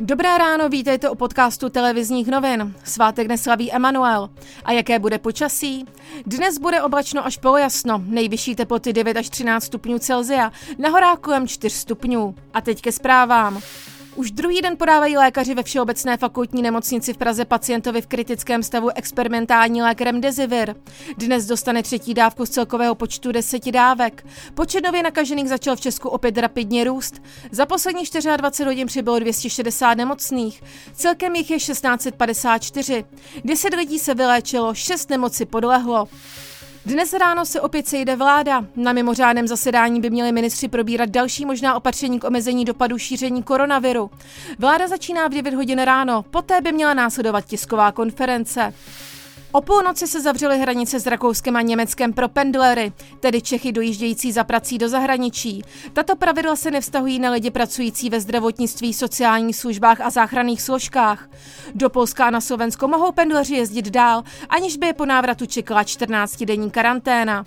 Dobré ráno, vítejte u podcastu televizních novin. Svátek neslaví Emanuel. A jaké bude počasí? Dnes bude oblačno až polojasno, nejvyšší teploty 9 až 13 stupňů Celzia, na horách kolem 4 stupňů. A teď ke zprávám. Už druhý den podávají lékaři ve Všeobecné fakultní nemocnici v Praze pacientovi v kritickém stavu experimentální lék Remdesivir. Dnes dostane třetí dávku z celkového počtu deseti dávek. Počet nově nakažených začal v Česku opět rapidně růst. Za poslední 24 hodin přibylo 260 nemocných. Celkem jich je 1654. 10 lidí se vyléčilo, 6 nemoci podlehlo. Dnes ráno se opět sejde vláda. Na mimořádném zasedání by měli ministři probírat další možná opatření k omezení dopadu šíření koronaviru. Vláda začíná v 9 hodin ráno, poté by měla následovat tisková konference. O půlnoci se zavřely hranice s Rakouskem a Německem pro pendlery, tedy Čechy dojíždějící za prací do zahraničí. Tato pravidla se nevztahují na lidi pracující ve zdravotnictví, sociálních službách a záchranných složkách. Do Polska a na Slovensko mohou pendleři jezdit dál, aniž by je po návratu čekala 14-denní karanténa.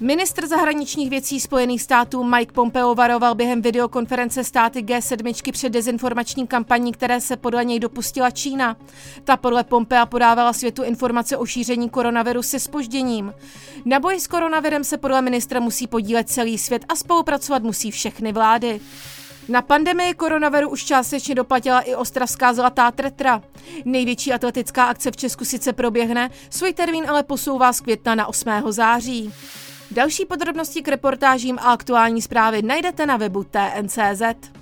Ministr zahraničních věcí Spojených států Mike Pompeo varoval během videokonference státy G7 před dezinformační kampaní, které se podle něj dopustila Čína. Ta podle Pompea podávala světu informace o šíření koronaviru se spožděním. Na boji s koronavirem se podle ministra musí podílet celý svět a spolupracovat musí všechny vlády. Na pandemii koronaviru už částečně doplatila i ostravská zlatá tretra. Největší atletická akce v Česku sice proběhne, svůj termín ale posouvá z května na 8. září. Další podrobnosti k reportážím a aktuální zprávy najdete na webu TNCZ.